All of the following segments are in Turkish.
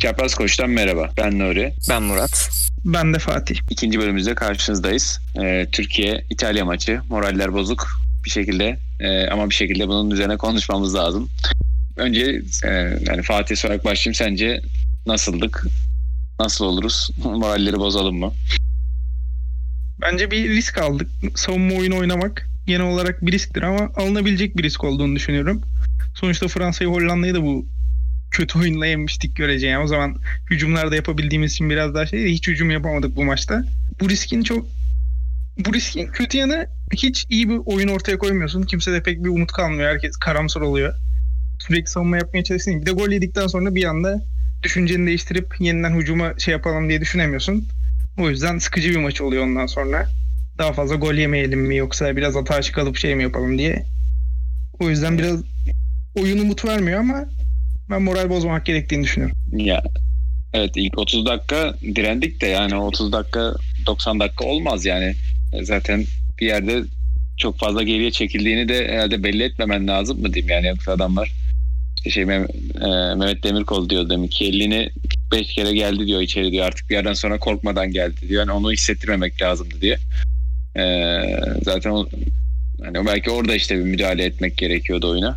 Çapraz Koç'tan merhaba. Ben Nuri. Ben Murat. Ben de Fatih. İkinci bölümümüzde karşınızdayız. Ee, Türkiye-İtalya maçı. Moraller bozuk bir şekilde e, ama bir şekilde bunun üzerine konuşmamız lazım. Önce e, yani Fatih sorarak başlayayım. Sence nasıldık? Nasıl oluruz? Moralleri bozalım mı? Bence bir risk aldık. Savunma oyunu oynamak genel olarak bir risktir ama alınabilecek bir risk olduğunu düşünüyorum. Sonuçta Fransa'yı Hollanda'yı da bu kötü oyunla yenmiştik göreceğim. Yani o zaman hücumlarda yapabildiğimiz için biraz daha şey hiç hücum yapamadık bu maçta. Bu riskin çok bu riskin kötü yanı hiç iyi bir oyun ortaya koymuyorsun. Kimse de pek bir umut kalmıyor. Herkes karamsar oluyor. Sürekli savunma yapmaya çalışsın. Bir de gol yedikten sonra bir anda düşünceni değiştirip yeniden hücuma şey yapalım diye düşünemiyorsun. O yüzden sıkıcı bir maç oluyor ondan sonra. Daha fazla gol yemeyelim mi yoksa biraz hata çıkalıp şey mi yapalım diye. O yüzden biraz oyun umut vermiyor ama ben moral bozmamak gerektiğini düşünüyorum. Ya evet ilk 30 dakika direndik de yani 30 dakika 90 dakika olmaz yani. E, zaten bir yerde çok fazla geriye çekildiğini de herhalde belli etmemen lazım mı diyeyim yani yoksa adamlar şey Mehmet, e, Mehmet Demirkol diyor demek ki 50'ni 5 kere geldi diyor içeri diyor artık bir yerden sonra korkmadan geldi diyor. Yani onu hissettirmemek lazımdı diye. E, zaten o, hani belki orada işte bir müdahale etmek gerekiyordu oyuna.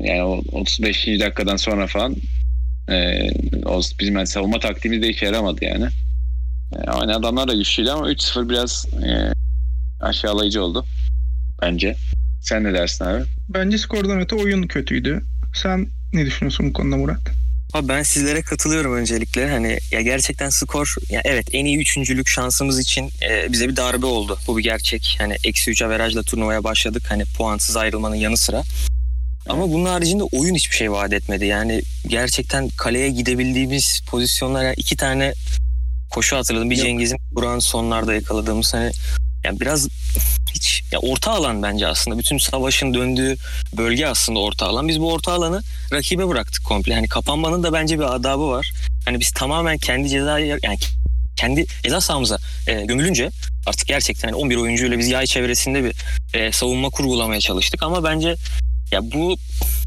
Yani o 35. dakikadan sonra falan e, o bizim yani savunma taktiğimiz de işe yaramadı yani. E, aynı adamlar da güçlüydü ama 3-0 biraz e, aşağılayıcı oldu bence. Sen ne dersin abi? Bence skordan öte oyun kötüydü. Sen ne düşünüyorsun bu konuda Murat? Abi ben sizlere katılıyorum öncelikle. Hani ya gerçekten skor ya evet en iyi üçüncülük şansımız için e, bize bir darbe oldu. Bu bir gerçek. Hani eksi 3 averajla turnuvaya başladık. Hani puansız ayrılmanın yanı sıra. Ama bunun haricinde oyun hiçbir şey vaat etmedi. Yani gerçekten kaleye gidebildiğimiz pozisyonlar yani iki tane koşu hatırladım. Bir Yok. Cengiz'in Burak'ın sonlarda yakaladığımız hani yani biraz hiç ya orta alan bence aslında bütün savaşın döndüğü bölge aslında orta alan. Biz bu orta alanı rakibe bıraktık komple. Hani kapanmanın da bence bir adabı var. Hani biz tamamen kendi ceza yani kendi ceza sahamıza e, gömülünce artık gerçekten hani 11 oyuncuyla biz yay çevresinde bir e, savunma kurgulamaya çalıştık ama bence ya bu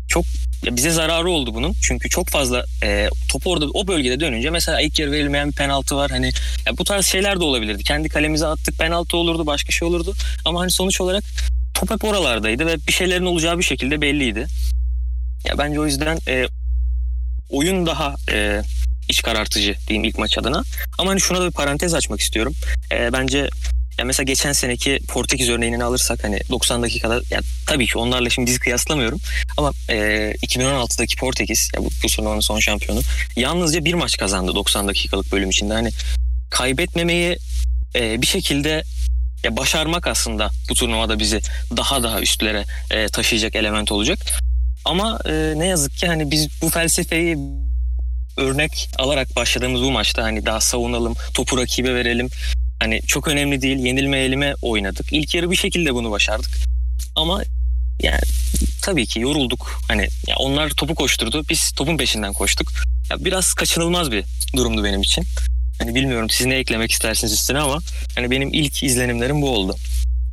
çok ya bize zararı oldu bunun. Çünkü çok fazla e, top orada o bölgede dönünce mesela ilk yarı verilmeyen bir penaltı var. Hani ya bu tarz şeyler de olabilirdi. Kendi kalemize attık penaltı olurdu başka şey olurdu. Ama hani sonuç olarak top hep oralardaydı ve bir şeylerin olacağı bir şekilde belliydi. Ya bence o yüzden e, oyun daha e, iç karartıcı diyeyim ilk maç adına. Ama hani şuna da bir parantez açmak istiyorum. E, bence ya mesela geçen seneki Portekiz örneğini alırsak hani 90 dakikada ya tabii ki onlarla şimdi bizi kıyaslamıyorum ama e, 2016'daki Portekiz ya bu, bu turnuvanın son şampiyonu yalnızca bir maç kazandı 90 dakikalık bölüm içinde. Hani kaybetmemeyi e, bir şekilde ya başarmak aslında bu turnuvada bizi daha daha üstlere e, taşıyacak element olacak. Ama e, ne yazık ki hani biz bu felsefeyi örnek alarak başladığımız bu maçta hani daha savunalım, topu rakibe verelim. Hani çok önemli değil. Yenilme elime oynadık. İlk yarı bir şekilde bunu başardık. Ama yani tabii ki yorulduk. Hani ya onlar topu koşturdu. Biz topun peşinden koştuk. Ya biraz kaçınılmaz bir durumdu benim için. Hani bilmiyorum siz ne eklemek istersiniz üstüne ama hani benim ilk izlenimlerim bu oldu.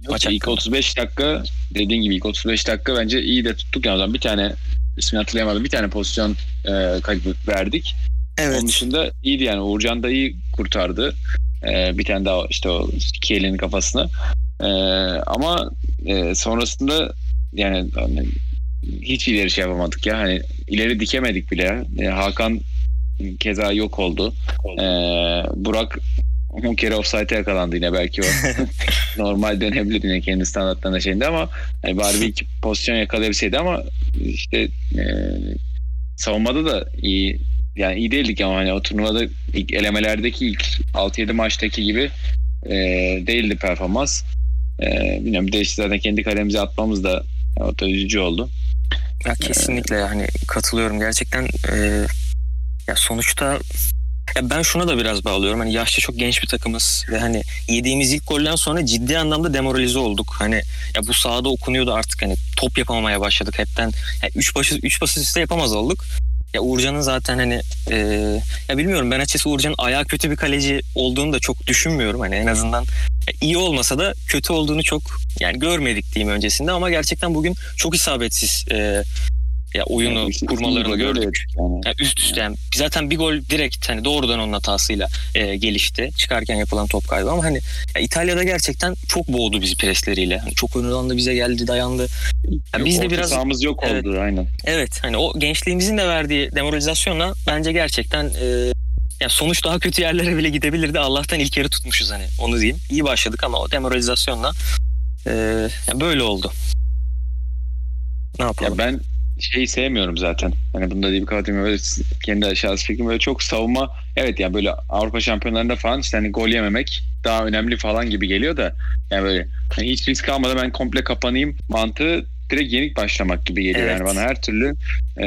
Yok, Maç ilk 35 dakika dediğin gibi ilk 35 dakika bence iyi de tuttuk yani bir tane ismini hatırlayamadım bir tane pozisyon e, kaybı verdik. Evet. Onun dışında iyiydi yani Uğurcan da iyi kurtardı. E, bir tane daha işte o iki elinin kafasına. E, ama e, sonrasında yani hani, hiç ileri şey yapamadık ya. Hani ileri dikemedik bile. E, Hakan keza yok oldu. E, Burak 10 kere offside'e yakalandı yine belki o. Normal dönebilir yine kendi standartlarına şeyinde ama yani bari bir iki pozisyon yakalayabilseydi ama işte e, savunmada da iyi yani iyi değildik ama hani o turnuvada ilk elemelerdeki ilk 6-7 maçtaki gibi e, değildi performans. E, bilmiyorum bir de işte zaten kendi kalemize atmamız da o da üzücü oldu. Ya kesinlikle ee, yani katılıyorum gerçekten e, ya sonuçta ya ben şuna da biraz bağlıyorum. Hani yaşça çok genç bir takımız ve hani yediğimiz ilk golden sonra ciddi anlamda demoralize olduk. Hani ya bu sahada okunuyordu artık hani top yapamamaya başladık hepten. Yani üç başı üç başı üstte yapamaz olduk. Ya Uğurcan'ın zaten hani e, ya bilmiyorum ben açıkçası Uğurcan'ın ayağı kötü bir kaleci olduğunu da çok düşünmüyorum. Hani en azından iyi olmasa da kötü olduğunu çok yani görmedik diyeyim öncesinde ama gerçekten bugün çok isabetsiz e, ya oyunu yani, kurmalarını gördük. Yani. Yani üst üste yani zaten bir gol direkt hani doğrudan onun hatasıyla e, gelişti. Çıkarken yapılan top kaybı ama hani ya İtalya'da gerçekten çok boğdu bizi presleriyle. Hani çok önünden de bize geldi, dayandı. Yani biz de biraz sahamız yok evet, oldu aynen. Evet hani o gençliğimizin de verdiği demoralizasyonla bence gerçekten e, yani sonuç daha kötü yerlere bile gidebilirdi. Allah'tan ilk yarı tutmuşuz hani onu diyeyim. İyi başladık ama o demoralizasyonla e, yani böyle oldu. Ne yapalım? Ya ben şeyi sevmiyorum zaten. Hani bunda değil bir kapatayım böyle kendi aşağısı fikrim böyle çok savunma evet yani böyle Avrupa şampiyonlarında falan işte hani gol yememek daha önemli falan gibi geliyor da yani böyle hani hiç risk almadan ben komple kapanayım mantığı direkt yenik başlamak gibi geliyor. Evet. yani bana her türlü e,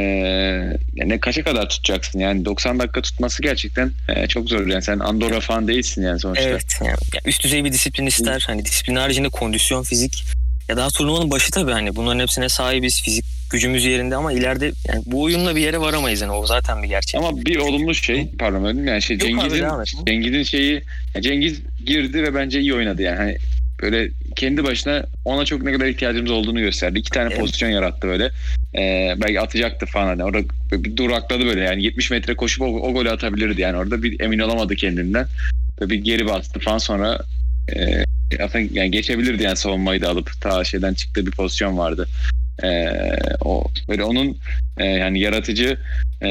ne kaça kadar tutacaksın? Yani 90 dakika tutması gerçekten e, çok zor. Yani sen Andorra falan değilsin yani sonuçta. Evet. Yani üst düzey bir disiplin ister. Hani disiplin haricinde kondisyon fizik ya daha turnuvanın başı tabii. Hani bunların hepsine sahibiz. Fizik gücümüz yerinde ama ileride yani bu oyunla bir yere varamayız yani o zaten bir gerçek. Ama bir olumlu şey pardon öyle yani şey Cengiz'in Cengiz'in şeyi Cengiz girdi ve bence iyi oynadı yani. Hani böyle kendi başına ona çok ne kadar ihtiyacımız olduğunu gösterdi. İki tane evet. pozisyon yarattı böyle. Ee, belki atacaktı falan hani orada bir durakladı böyle yani 70 metre koşup o, o golü atabilirdi yani orada bir emin olamadı kendinden. Böyle bir geri bastı falan sonra e, aslında yani geçebilirdi yani savunmayı da alıp ta şeyden çıktığı bir pozisyon vardı. Ee, o böyle onun e, yani yaratıcı e,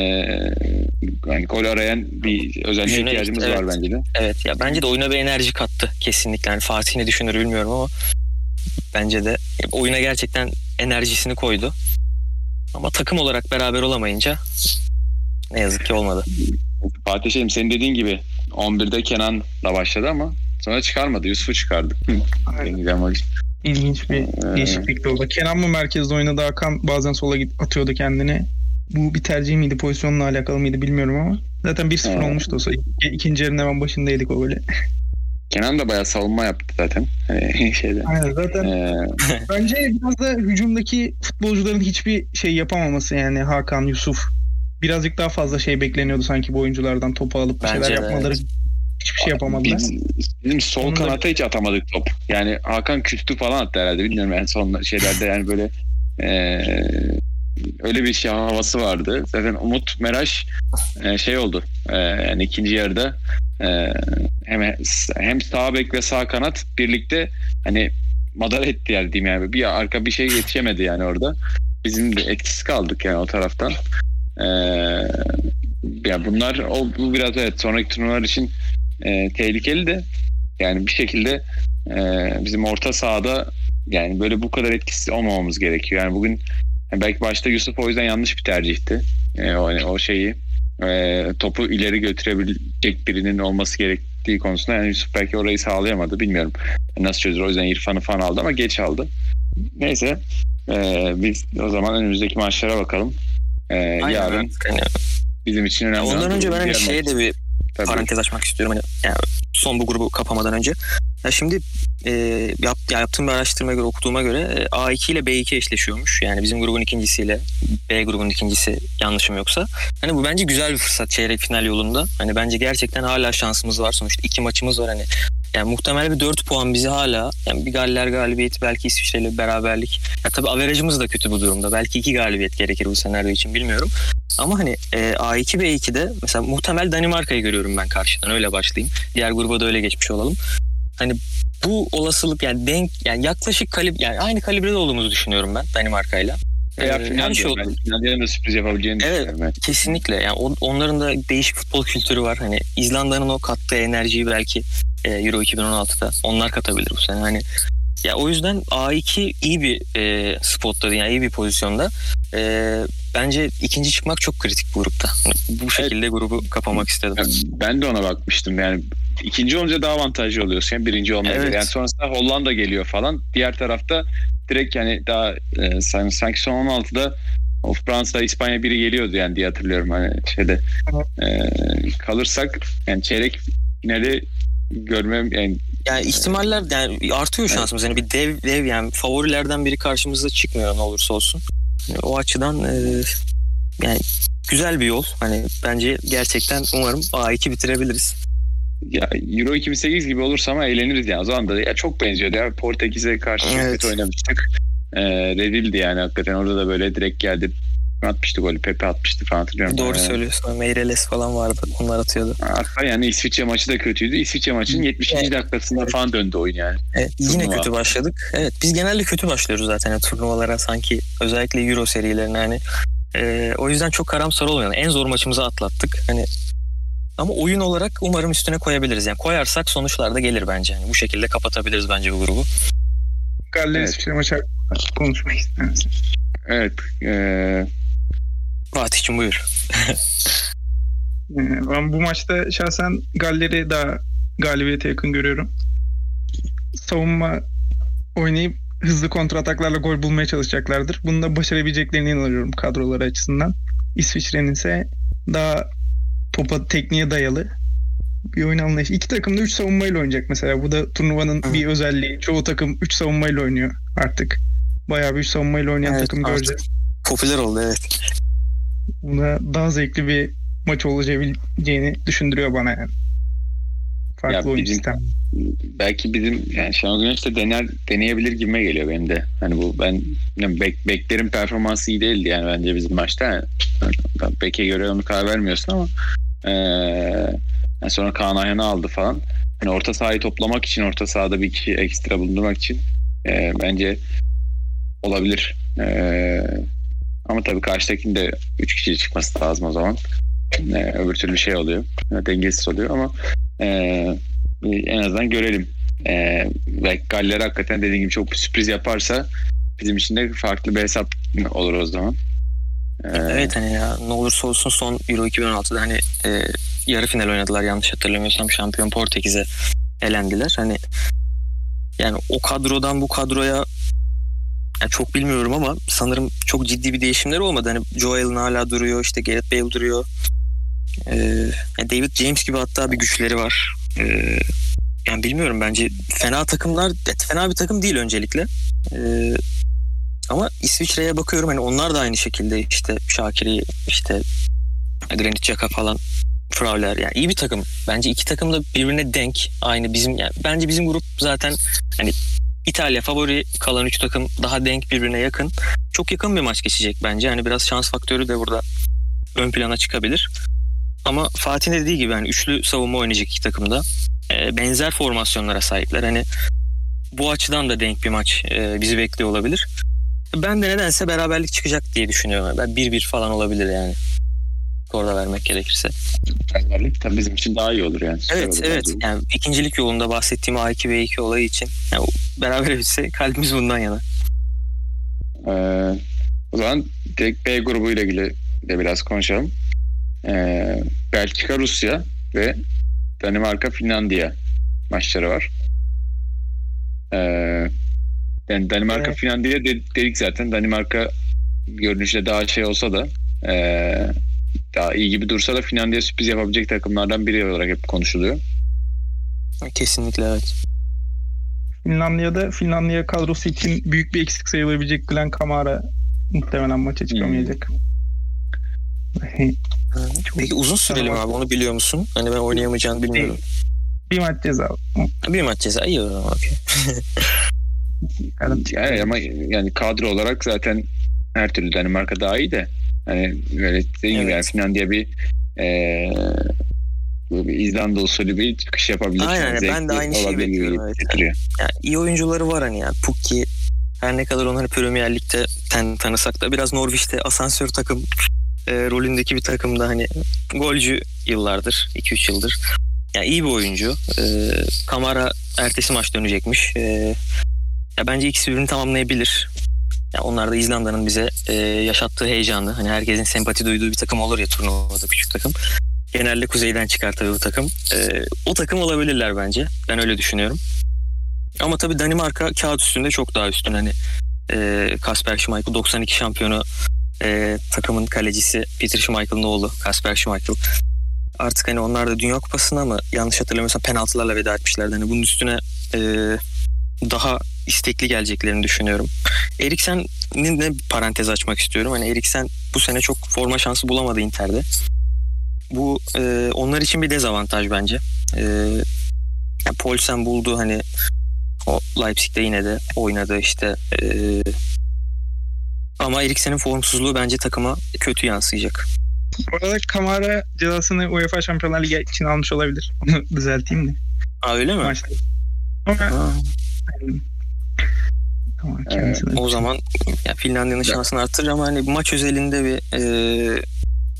yani gol arayan bir özelliğe Düşünerek, ihtiyacımız evet. var bence de. Evet ya bence de oyuna bir enerji kattı kesinlikle. Yani Fatih ne düşünür bilmiyorum ama bence de oyuna gerçekten enerjisini koydu. Ama takım olarak beraber olamayınca ne yazık ki olmadı. Fatih Şeyim senin dediğin gibi 11'de Kenan'la başladı ama Sonra çıkarmadı. Yusuf'u çıkardı. İlginç bir ee, değişiklik oldu. Kenan mı merkezde oynadı Hakan bazen sola atıyordu kendini. Bu bir tercih miydi pozisyonla alakalı mıydı bilmiyorum ama. Zaten 1-0 evet. olmuştu o İkinci yarının hemen başındaydık o böyle. Kenan da bayağı savunma yaptı zaten. Hani şeyde. Aynen zaten. Ee... Bence biraz da hücumdaki futbolcuların hiçbir şey yapamaması yani Hakan, Yusuf. Birazcık daha fazla şey bekleniyordu sanki bu oyunculardan topu alıp bir şeyler de, yapmaları. Evet şey yapamadılar. Biz, bizim sol Onu kanata da... hiç atamadık top. Yani Hakan küstü falan attı herhalde. Bilmiyorum yani son şeylerde yani böyle e, öyle bir şey havası vardı. Zaten Umut Meraş e, şey oldu. E, yani ikinci yarıda e, hem hem sağ bek ve sağ kanat birlikte hani madar etti yani diyeyim yani. Bir arka bir şey yetişemedi yani orada. Bizim de etkisiz kaldık yani o taraftan. Ee, ya bunlar o bu biraz evet sonraki turnuvalar için e, tehlikeli de yani bir şekilde e, bizim orta sahada yani böyle bu kadar etkisiz olmamamız gerekiyor. Yani bugün yani belki başta Yusuf o yüzden yanlış bir tercihti. E, o, o şeyi e, topu ileri götürebilecek birinin olması gerektiği konusunda yani Yusuf belki orayı sağlayamadı bilmiyorum. Nasıl çözür o yüzden İrfan'ı falan aldı ama geç aldı. Neyse e, biz o zaman önümüzdeki maçlara bakalım. E, yarın bizim için önemli. Ondan önce ben hani şeye de bir Tabii. parantez açmak istiyorum. Hani, yani son bu grubu kapamadan önce. Ya şimdi e, yap, ya yaptığım bir araştırmaya göre okuduğuma göre e, A2 ile B2 eşleşiyormuş. Yani bizim grubun ikincisiyle B grubun ikincisi yanlışım yoksa. Hani bu bence güzel bir fırsat çeyrek final yolunda. Hani bence gerçekten hala şansımız var. Sonuçta iki maçımız var hani. Yani muhtemel bir 4 puan bizi hala yani bir Galler galibiyeti belki İsviçre'yle bir beraberlik. Ya tabii averajımız da kötü bu durumda. Belki iki galibiyet gerekir bu senaryo için bilmiyorum. Ama hani e, A2 B2'de mesela muhtemel Danimarka'yı görüyorum ben karşıdan öyle başlayayım. Diğer gruba da öyle geçmiş olalım. Hani bu olasılık yani denk yani yaklaşık kalib yani aynı kalibrede olduğumuzu düşünüyorum ben Danimarka'yla. Veya ee, Finlandiya'nın da sürpriz yapabileceğini evet, düşünüyorum Kesinlikle. Yani on, onların da değişik futbol kültürü var. Hani İzlanda'nın o kattığı enerjiyi belki e, Euro 2016'da onlar katabilir bu sene. Hani ya o yüzden A2 iyi bir e, spotta yani iyi bir pozisyonda. E, bence ikinci çıkmak çok kritik bu grupta. Bu şekilde evet. grubu kapamak istedim. Ben de ona bakmıştım yani ikinci olunca daha avantajlı oluyorsun. Yani birinci olmaya evet. Yani sonrasında Hollanda geliyor falan. Diğer tarafta direkt yani daha e, sanki son 16'da o Fransa, İspanya biri geliyordu yani diye hatırlıyorum hani şeyde. E, kalırsak yani çeyrek finali görmem yani yani ihtimaller yani artıyor şansımız. Yani bir dev dev yani favorilerden biri karşımıza çıkmıyor ne olursa olsun. O açıdan e, yani güzel bir yol. Hani bence gerçekten umarım A2 bitirebiliriz. Ya Euro 2008 gibi olursa ama eğleniriz yani. O zaman da ya çok benziyordu ya. Portekiz'e karşı evet. oynamıştık. Ee, redildi yani hakikaten. Orada da böyle direkt geldi atmıştı golü. Pepe atmıştı falan hatırlıyorum. Doğru ee, söylüyorsun. Meireles falan vardı. Onlar atıyordu. Hatta yani İsviçre maçı da kötüydü. İsviçre maçının 70. Evet. dakikasında falan döndü oyun yani. Evet, yine kötü başladık. Evet biz genelde kötü başlıyoruz zaten yani turnuvalara sanki özellikle Euro serilerine hani e, o yüzden çok karamsar olmayalım. En zor maçımızı atlattık. Hani ama oyun olarak umarım üstüne koyabiliriz. Yani koyarsak sonuçlar da gelir bence. Yani bu şekilde kapatabiliriz bence bu grubu. Galler evet. İsviçre maçı konuşmak istemez. Evet. Ee... Fatih'cim buyur. Ee, ben bu maçta şahsen Galler'i daha galibiyete yakın görüyorum. Savunma oynayıp hızlı kontrataklarla gol bulmaya çalışacaklardır. Bunu da başarabileceklerine inanıyorum kadroları açısından. İsviçre'nin ise daha topa tekniğe dayalı bir oyun anlayışı. İki takım da 3 savunmayla oynayacak mesela. Bu da turnuvanın Hı. bir özelliği. Çoğu takım 3 savunmayla oynuyor artık. Bayağı bir 3 savunmayla oynayan evet, takım göreceğiz. Popüler oldu evet. Buna daha zevkli bir maç olabileceğini düşündürüyor bana yani. Farklı ya oyun bizim, sistem. Belki bizim yani Şenol Güneş de dener, deneyebilir gibime geliyor benim de. Hani bu ben yani bek, beklerin performansı iyi değildi yani bence bizim maçta. Yani, Bek'e göre onu karar vermiyorsun ama ee, yani sonra Kaan Ayhan'ı aldı falan. Hani orta sahayı toplamak için orta sahada bir kişi ekstra bulundurmak için e, bence olabilir. E, ama tabii karşıdakinin de 3 kişi çıkması lazım o zaman. E, öbür türlü şey oluyor. Dengesiz oluyor ama e, en azından görelim. E, ve Galler hakikaten dediğim gibi çok sürpriz yaparsa bizim için de farklı bir hesap olur o zaman. Ee, evet hani ya ne olursa olsun son Euro 2016'da hani e, yarı final oynadılar yanlış hatırlamıyorsam şampiyon Portekiz'e elendiler. Hani yani o kadrodan bu kadroya yani çok bilmiyorum ama sanırım çok ciddi bir değişimler olmadı. Hani Joel'ın hala duruyor, işte Gareth Bale duruyor. Ee, David James gibi hatta bir güçleri var. Ee, yani bilmiyorum bence fena takımlar, fena bir takım değil öncelikle. Ee, ama İsviçre'ye bakıyorum hani onlar da aynı şekilde işte Şakir'i işte Granit Xhaka falan Frauler yani iyi bir takım. Bence iki takım da birbirine denk. Aynı bizim yani bence bizim grup zaten hani İtalya favori kalan üç takım daha denk birbirine yakın. Çok yakın bir maç geçecek bence. Yani biraz şans faktörü de burada ön plana çıkabilir. Ama Fatih'in dediği gibi yani üçlü savunma oynayacak iki takım da. E, benzer formasyonlara sahipler. Hani bu açıdan da denk bir maç e, bizi bekliyor olabilir. Ben de nedense beraberlik çıkacak diye düşünüyorum. Ben 1-1 falan olabilir yani. Orada vermek gerekirse. Beraberlik tabii bizim için daha iyi olur yani. Evet olur evet. Yani ikincilik yolunda bahsettiğim A2 ve 2 olayı için yani beraber bitse kalbimiz bundan yana. Ee, o zaman direkt B grubu ile ilgili de biraz konuşalım. Ee, Belçika, Rusya ve Danimarka, Finlandiya maçları var. Ee, yani Danimarka evet. Finlandiya dedik zaten. Danimarka görünüşte daha şey olsa da ee, daha iyi gibi dursa da Finlandiya sürpriz yapabilecek takımlardan biri olarak hep konuşuluyor. Kesinlikle evet. Finlandiya'da Finlandiya kadrosu için büyük bir eksik sayılabilecek Glenn Kamara muhtemelen maça çıkamayacak. Hmm. Peki uzun süreli mi abi onu biliyor musun? Hani ben oynayamayacağını bilmiyorum. Bir, bir maç ceza. Bir maç ceza iyi o zaman okay. yani ama yani kadro olarak zaten her türlü Danimarka daha iyi de hani böyle dediğim evet. gibi yani Finlandiya bir ee, bir İzlanda usulü bir çıkış yapabilir. Aynen yani ben de aynı şeyi bekliyorum. Evet. Yani, yani iyi oyuncuları var hani ya. Pukki her ne kadar onları Premier Lig'de ten, tanısak da biraz Norwich'te asansör takım e, rolündeki bir takımda hani golcü yıllardır 2-3 yıldır. Yani iyi bir oyuncu. E, Kamara ertesi maç dönecekmiş. E, ya bence ikisi birbirini tamamlayabilir. Ya onlar da İzlanda'nın bize e, yaşattığı heyecanı. Hani herkesin sempati duyduğu bir takım olur ya turnuvada küçük takım. Genelde kuzeyden çıkar tabii bu takım. E, o takım olabilirler bence. Ben öyle düşünüyorum. Ama tabii Danimarka kağıt üstünde çok daha üstün. Hani e, Kasper Schmeichel 92 şampiyonu e, takımın kalecisi Peter Schmeichel'ın oğlu Kasper Schmeichel. Artık hani onlar da Dünya Kupası'na mı yanlış hatırlamıyorsam penaltılarla veda etmişlerdi. Hani bunun üstüne e, daha istekli geleceklerini düşünüyorum. Eriksen'in de parantez açmak istiyorum. Hani Eriksen bu sene çok forma şansı bulamadı Inter'de. Bu e, onlar için bir dezavantaj bence. E, yani Paulsen buldu hani o Leipzig'te yine de oynadı işte e, Ama Eriksen'in formsuzluğu bence takıma kötü yansıyacak. Bu arada Kamara cezasını UEFA Şampiyonlar Ligi için almış olabilir. Onu düzelteyim de. Aa öyle mi? Maçta. Ama Ha, tamam, kendisine- o zaman ya Finlandiya'nın şansını arttırır ama hani maç özelinde bir e,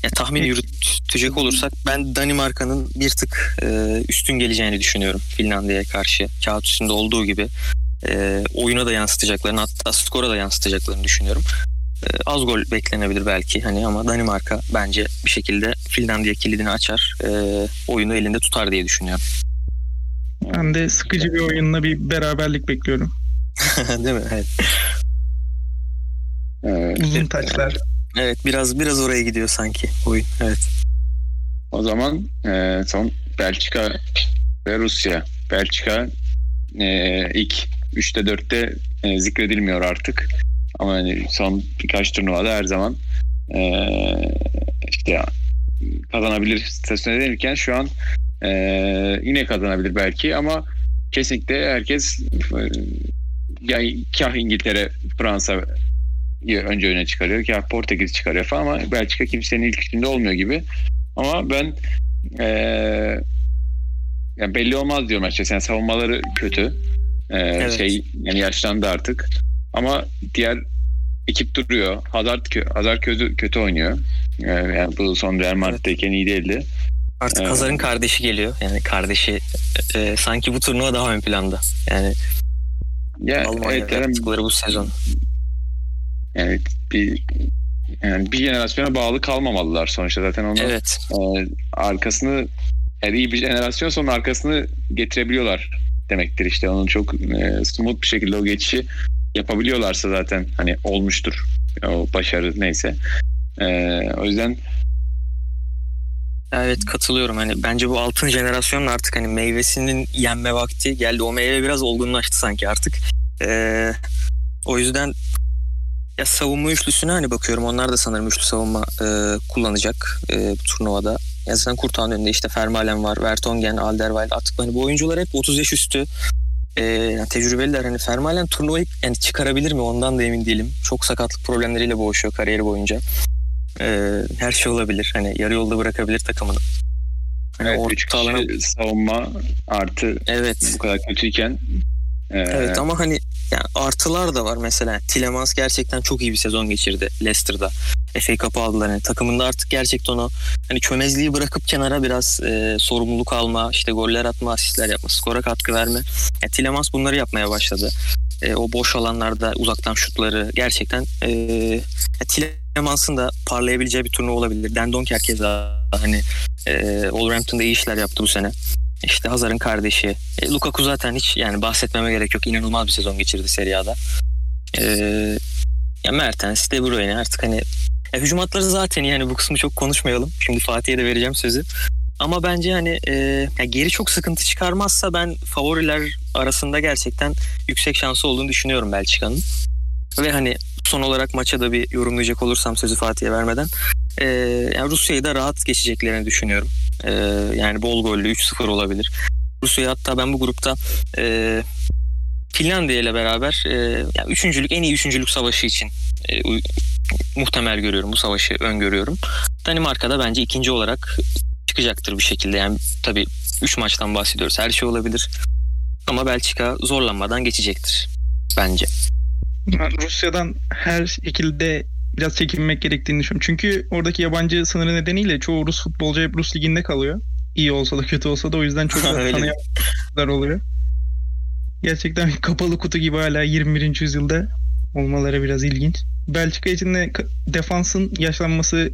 ya tahmin yürütecek olursak ben Danimarka'nın bir tık e, üstün geleceğini düşünüyorum Finlandiya'ya karşı. Kağıt üstünde olduğu gibi e, oyuna da yansıtacaklarını hatta skora da yansıtacaklarını düşünüyorum. E, az gol beklenebilir belki hani ama Danimarka bence bir şekilde Finlandiya kilidini açar. E, oyunu elinde tutar diye düşünüyorum. Ben de sıkıcı bir oyunla bir beraberlik bekliyorum. Değil mi? Evet. Evet. Uzun taçlar. Evet biraz biraz oraya gidiyor sanki oyun. Evet. O zaman e, son Belçika ve Rusya. Belçika e, ilk 3'te 4'te e, zikredilmiyor artık. Ama hani son birkaç turnuvada her zaman e, işte kazanabilir statüsüne denirken şu an e, yine kazanabilir belki ama kesinlikle herkes e, yani kah İngiltere, Fransa önce öne çıkarıyor, kah Portekiz çıkarıyor falan ama Belçika kimsenin ilk üçünde olmuyor gibi. Ama ben eee yani belli olmaz diyorum açıkçası. Yani savunmaları kötü. Eee, Evet. Şey yani yaşlandı artık. Ama diğer ekip duruyor. Hazard, Hazard kötü, kötü oynuyor. Eee, yani bu son Real Madrid'deyken iyi değildi. Artık Evet. Hazar'ın kardeşi geliyor. Yani kardeşi e, sanki bu turnuva daha ön planda. Yani Ya, Almanya'da evet, yaptıkları bu sezon. yani bir yani bir jenerasyona bağlı kalmamalılar sonuçta zaten onu Evet. e, arkasını yani iyi bir jenerasyon sonra arkasını getirebiliyorlar demektir işte onun çok e, smooth bir şekilde o geçişi yapabiliyorlarsa zaten hani olmuştur o başarı neyse E, o yüzden Evet katılıyorum. Hani bence bu altın jenerasyonun artık hani meyvesinin yenme vakti geldi. O meyve biraz olgunlaştı sanki artık. Ee, o yüzden ya savunma üçlüsüne hani bakıyorum. Onlar da sanırım üçlü savunma e, kullanacak e, bu turnuvada. Ya zaten Kurtağ'ın önünde işte Fermalen var, Vertonghen, Alderweireld. Artık hani bu oyuncular hep 30 yaş üstü. E, yani tecrübeliler hani Fermalen turnuvayı yani çıkarabilir mi ondan da emin değilim. Çok sakatlık problemleriyle boğuşuyor kariyeri boyunca. E, her şey olabilir. Hani yarı yolda bırakabilir takımını. Hani evet, üç orta alana kişi savunma artı Evet. bu kadar kötüyken e, Evet ama hani yani artılar da var mesela. Tilemans gerçekten çok iyi bir sezon geçirdi Leicester'da. FA Cup'ı aldılar. Yani takımında artık gerçekten o hani çömezliği bırakıp kenara biraz e, sorumluluk alma, işte goller atma, asistler yapma, skora katkı verme. Yani Tilemans bunları yapmaya başladı. E, o boş alanlarda uzaktan şutları gerçekten e, ya Tilemans'ın da parlayabileceği bir turnuva olabilir. Dendonker keza hani e, Wolverhampton'da iyi işler yaptı bu sene. İşte Hazar'ın kardeşi. E, Lukaku zaten hiç yani bahsetmeme gerek yok. İnanılmaz bir sezon geçirdi Serie A'da. E, ya Mertens, De Bruyne artık hani ya hücum hatları zaten yani bu kısmı çok konuşmayalım. Şimdi Fatih'e de vereceğim sözü. Ama bence hani e, ya geri çok sıkıntı çıkarmazsa ben favoriler arasında gerçekten yüksek şansı olduğunu düşünüyorum Belçika'nın. Ve hani son olarak maça da bir yorumlayacak olursam sözü Fatih'e vermeden e, yani Rusya'yı da rahat geçeceklerini düşünüyorum. E, yani bol gollü 3-0 olabilir. Rusya'yı hatta ben bu grupta e, Finlandiya ile beraber e, yani üçüncülük en iyi üçüncülük savaşı için e, muhtemel görüyorum bu savaşı öngörüyorum. Danimarka'da bence ikinci olarak çıkacaktır bir şekilde. Yani tabii 3 maçtan bahsediyoruz. Her şey olabilir. Ama Belçika zorlanmadan geçecektir bence. Rusya'dan her şekilde biraz çekinmek gerektiğini düşünüyorum. Çünkü oradaki yabancı sınırı nedeniyle çoğu Rus futbolcu hep Rus liginde kalıyor. İyi olsa da kötü olsa da o yüzden çok tanıyanlar oluyor. Gerçekten kapalı kutu gibi hala 21. yüzyılda olmaları biraz ilginç. Belçika için de defansın yaşlanması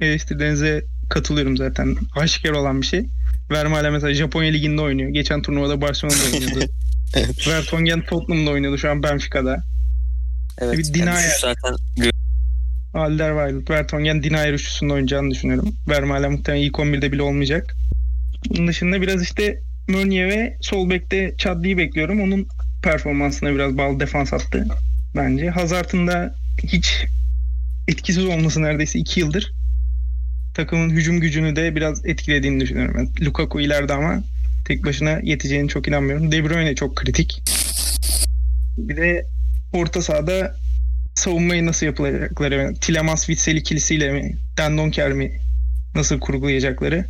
eleştirilerinize katılıyorum zaten. Aşikar olan bir şey. Vermaelen mesela Japonya liginde oynuyor. Geçen turnuvada Barcelona'da oynuyordu. Evet. Vertonghen Tottenham'da oynuyordu şu an Benfica'da. Evet. Bir yani Dinayer. düşüş zaten Alderweireld, Vertonghen, Dinayer üçlüsünde oynayacağını düşünüyorum. Vermaelen muhtemelen ilk 11'de bile olmayacak. Bunun dışında biraz işte Meunier ve sol bekte Chadli'yi bekliyorum. Onun performansına biraz bağlı defans attı bence. Hazard'ın da hiç etkisiz olması neredeyse 2 yıldır takımın hücum gücünü de biraz etkilediğini düşünüyorum. Ben Lukaku ileride ama tek başına yeteceğini çok inanmıyorum. De Bruyne çok kritik. Bir de orta sahada savunmayı nasıl yapılacakları, Tilemans Witsel ikilisiyle mi, Dendonker mi nasıl kurgulayacakları.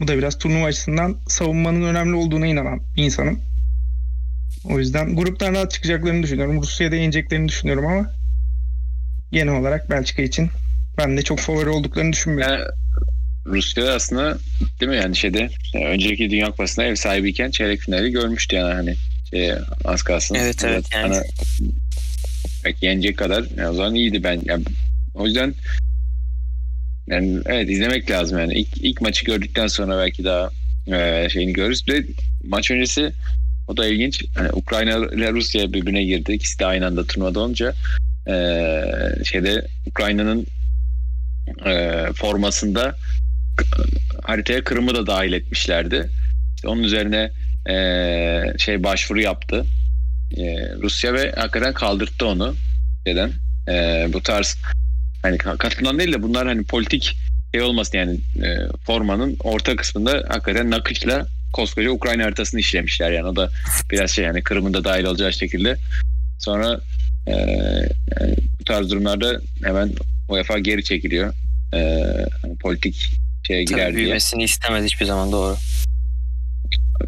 Bu da biraz turnuva açısından savunmanın önemli olduğuna inanan bir insanım. O yüzden gruptan rahat çıkacaklarını düşünüyorum. Rusya'da yeneceklerini düşünüyorum ama genel olarak Belçika için ben de çok favori olduklarını düşünmüyorum. Yani, Rusya aslında değil mi yani şeyde yani önceki Dünya Kupası'nda ev sahibiyken çeyrek finali görmüştü yani hani şey, az kalsın. Evet evet. Yani. Hani, belki yenecek kadar yani o zaman iyiydi ben. Yani, o yüzden yani evet izlemek lazım yani. İlk, ilk maçı gördükten sonra belki daha e, şeyini görürüz. Bir maç öncesi o da ilginç. Hani Ukrayna ile Rusya birbirine girdi. İkisi de aynı anda turnuvada olunca e, şeyde Ukrayna'nın e, formasında haritaya Kırım'ı da dahil etmişlerdi. İşte onun üzerine e, şey başvuru yaptı. Rusya ve hakikaten kaldırttı onu. Neden? E, bu tarz hani katılan değil de bunlar hani politik şey olmasın yani e, formanın orta kısmında hakikaten nakışla koskoca Ukrayna haritasını işlemişler yani o da biraz şey yani Kırım'ın da dahil olacağı şekilde. Sonra e, yani bu tarz durumlarda hemen UEFA geri çekiliyor. E, hani politik şeye girer Tabii büyümesini diye. istemez hiçbir zaman doğru.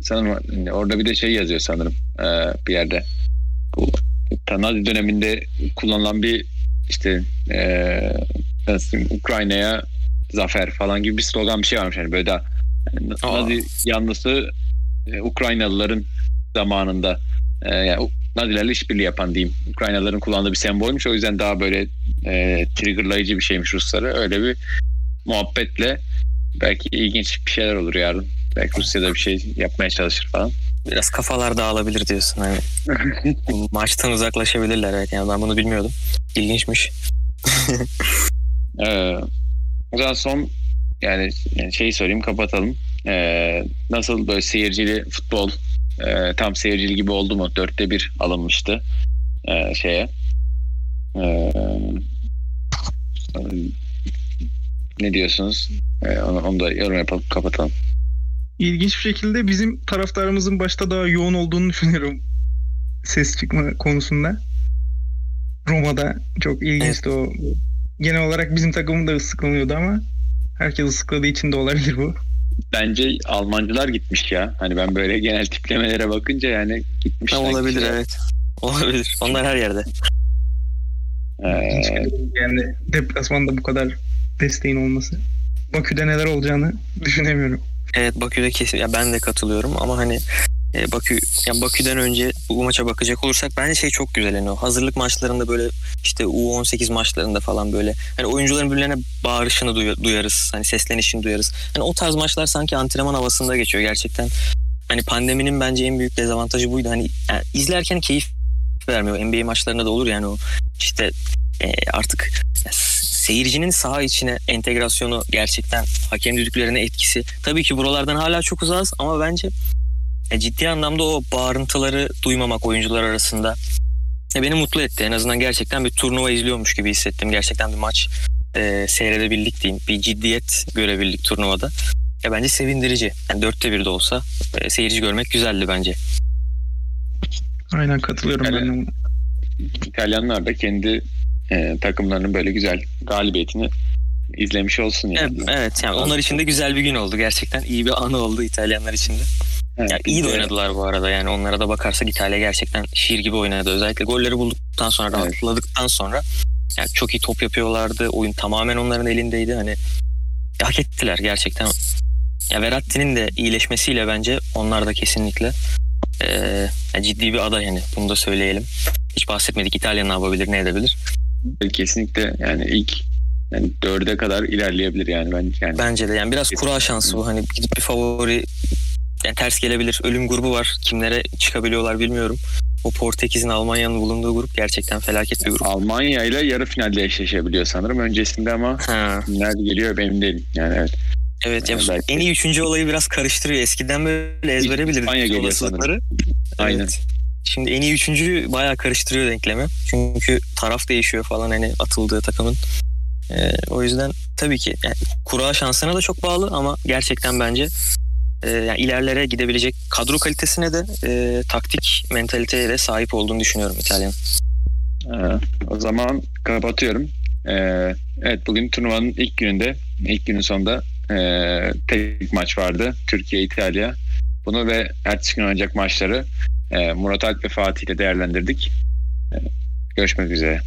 Sanırım orada bir de şey yazıyor sanırım e, bir yerde. Bu Nazi döneminde kullanılan bir işte e, Ukrayna'ya zafer falan gibi bir slogan bir şey varmış. Yani böyle daha yani Nazi yanlısı e, Ukraynalıların zamanında e, yani Nazilerle işbirliği yapan diyeyim. Ukraynalıların kullandığı bir sembolmüş. O yüzden daha böyle e, triggerlayıcı bir şeymiş Rusları. Öyle bir muhabbetle belki ilginç bir şeyler olur yarın. Belki Rusya'da bir şey yapmaya çalışır falan. Biraz kafalar dağılabilir diyorsun. Hani maçtan uzaklaşabilirler. Evet. Yani ben bunu bilmiyordum. İlginçmiş. ee, o zaman son yani, yani şeyi sorayım kapatalım. Ee, nasıl böyle seyircili futbol e, tam seyircili gibi oldu mu? Dörtte bir alınmıştı e, şeye. E, ne diyorsunuz? E, onu, onu da yorum yapalım kapatalım. İlginç bir şekilde bizim taraftarımızın başta daha yoğun olduğunu düşünüyorum ses çıkma konusunda. Roma'da çok ilginçti evet. o. Genel olarak bizim takımım da ıslıklanıyordu ama herkes ıslıkladığı için de olabilir bu. Bence Almancılar gitmiş ya. Hani ben böyle genel tiplemelere bakınca yani gitmiş. Ha, olabilir ya. evet. Olabilir. Onlar her yerde. Ee... Yani deplasmanda bu kadar desteğin olması. Bakü'de neler olacağını düşünemiyorum. Evet Bakü'de kesin. Ya ben de katılıyorum ama hani e, Bakü yani Bakü'den önce bu maça bakacak olursak bence şey çok güzel yani o hazırlık maçlarında böyle işte U18 maçlarında falan böyle hani oyuncuların birbirlerine bağırışını duyarız. Hani seslenişini duyarız. Hani o tarz maçlar sanki antrenman havasında geçiyor gerçekten. Hani pandeminin bence en büyük dezavantajı buydu. Hani yani izlerken keyif vermiyor. NBA maçlarında da olur yani o işte e, artık seyircinin saha içine entegrasyonu gerçekten hakem düdüklerine etkisi. Tabii ki buralardan hala çok uzağız ama bence e, ciddi anlamda o bağırıntıları duymamak oyuncular arasında e, beni mutlu etti. En azından gerçekten bir turnuva izliyormuş gibi hissettim. Gerçekten bir maç e, seyredebildik diyeyim. Bir ciddiyet görebildik turnuvada. Ya bence sevindirici. Yani dörtte bir de olsa e, seyirci görmek güzeldi bence. Aynen katılıyorum yani, ben. İtalyanlar da kendi e, takımlarının böyle güzel galibiyetini izlemiş olsun yani. Evet, evet yani onlar için de güzel bir gün oldu gerçekten. iyi bir anı oldu İtalyanlar için de. Evet, yani iyi de oynadılar bu arada yani onlara da bakarsak İtalya gerçekten şiir gibi oynadı. Özellikle golleri bulduktan sonra evet. rahatladıktan sonra yani çok iyi top yapıyorlardı. Oyun tamamen onların elindeydi. Hani hak ettiler gerçekten. Ya Verratti'nin de iyileşmesiyle bence onlar da kesinlikle e, ciddi bir aday yani bunu da söyleyelim. Hiç bahsetmedik İtalya ne yapabilir ne edebilir. Kesinlikle yani ilk yani dörde kadar ilerleyebilir yani bence. Yani. Bence de yani biraz kura şansı bu hani gidip bir favori yani ters gelebilir. Ölüm grubu var. Kimlere çıkabiliyorlar bilmiyorum. O Portekiz'in Almanya'nın bulunduğu grup gerçekten felaket bir grup. Almanya ile yarı finalde eşleşebiliyor sanırım öncesinde ama ha. nerede geliyor benim değilim. Yani evet. Evet yani belki... en iyi üçüncü olayı biraz karıştırıyor. Eskiden böyle ezbere bilirdik. İspanya geliyor sanırım. Aynen. Evet. Şimdi en iyi üçüncü bayağı karıştırıyor denklemi. Çünkü taraf değişiyor falan hani atıldığı takımın. Ee, o yüzden tabii ki yani kura şansına da çok bağlı ama gerçekten bence e, yani ilerlere gidebilecek kadro kalitesine de e, taktik mentaliteye de sahip olduğunu düşünüyorum İtalyan. Ee, o zaman kapatıyorum. Ee, evet bugün turnuvanın ilk gününde, ilk günün sonunda e, tek maç vardı. Türkiye-İtalya. Bunu ve ertesi gün oynayacak maçları Murat Alp ve Fatih ile değerlendirdik. E, görüşmek üzere.